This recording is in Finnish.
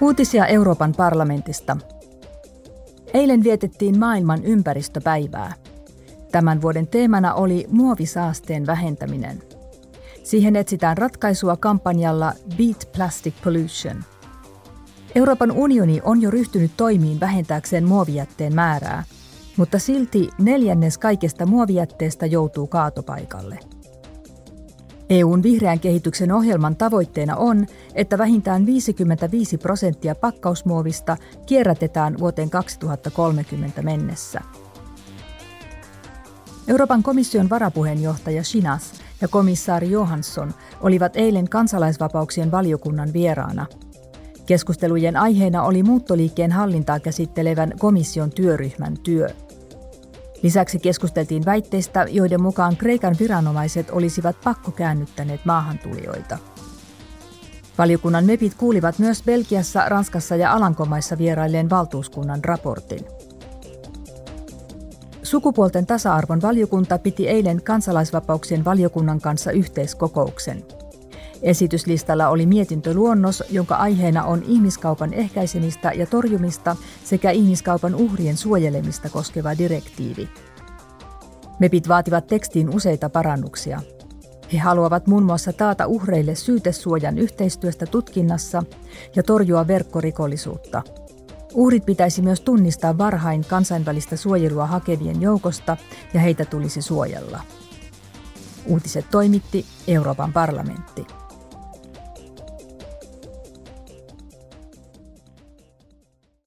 Uutisia Euroopan parlamentista. Eilen vietettiin maailman ympäristöpäivää. Tämän vuoden teemana oli muovisaasteen vähentäminen. Siihen etsitään ratkaisua kampanjalla Beat Plastic Pollution. Euroopan unioni on jo ryhtynyt toimiin vähentääkseen muovijätteen määrää, mutta silti neljännes kaikesta muovijätteestä joutuu kaatopaikalle. EUn vihreän kehityksen ohjelman tavoitteena on, että vähintään 55 prosenttia pakkausmuovista kierrätetään vuoteen 2030 mennessä. Euroopan komission varapuheenjohtaja Shinas ja komissaari Johansson olivat eilen kansalaisvapauksien valiokunnan vieraana. Keskustelujen aiheena oli muuttoliikkeen hallintaa käsittelevän komission työryhmän työ. Lisäksi keskusteltiin väitteistä, joiden mukaan Kreikan viranomaiset olisivat pakkokäännyttäneet maahantulijoita. Valiokunnan MEPit kuulivat myös Belgiassa, Ranskassa ja Alankomaissa vierailleen valtuuskunnan raportin. Sukupuolten tasa-arvon valiokunta piti eilen kansalaisvapauksien valiokunnan kanssa yhteiskokouksen – Esityslistalla oli mietintöluonnos, jonka aiheena on ihmiskaupan ehkäisemistä ja torjumista sekä ihmiskaupan uhrien suojelemista koskeva direktiivi. MEPit vaativat tekstiin useita parannuksia. He haluavat muun muassa taata uhreille syytesuojan yhteistyöstä tutkinnassa ja torjua verkkorikollisuutta. Uhrit pitäisi myös tunnistaa varhain kansainvälistä suojelua hakevien joukosta ja heitä tulisi suojella. Uutiset toimitti Euroopan parlamentti.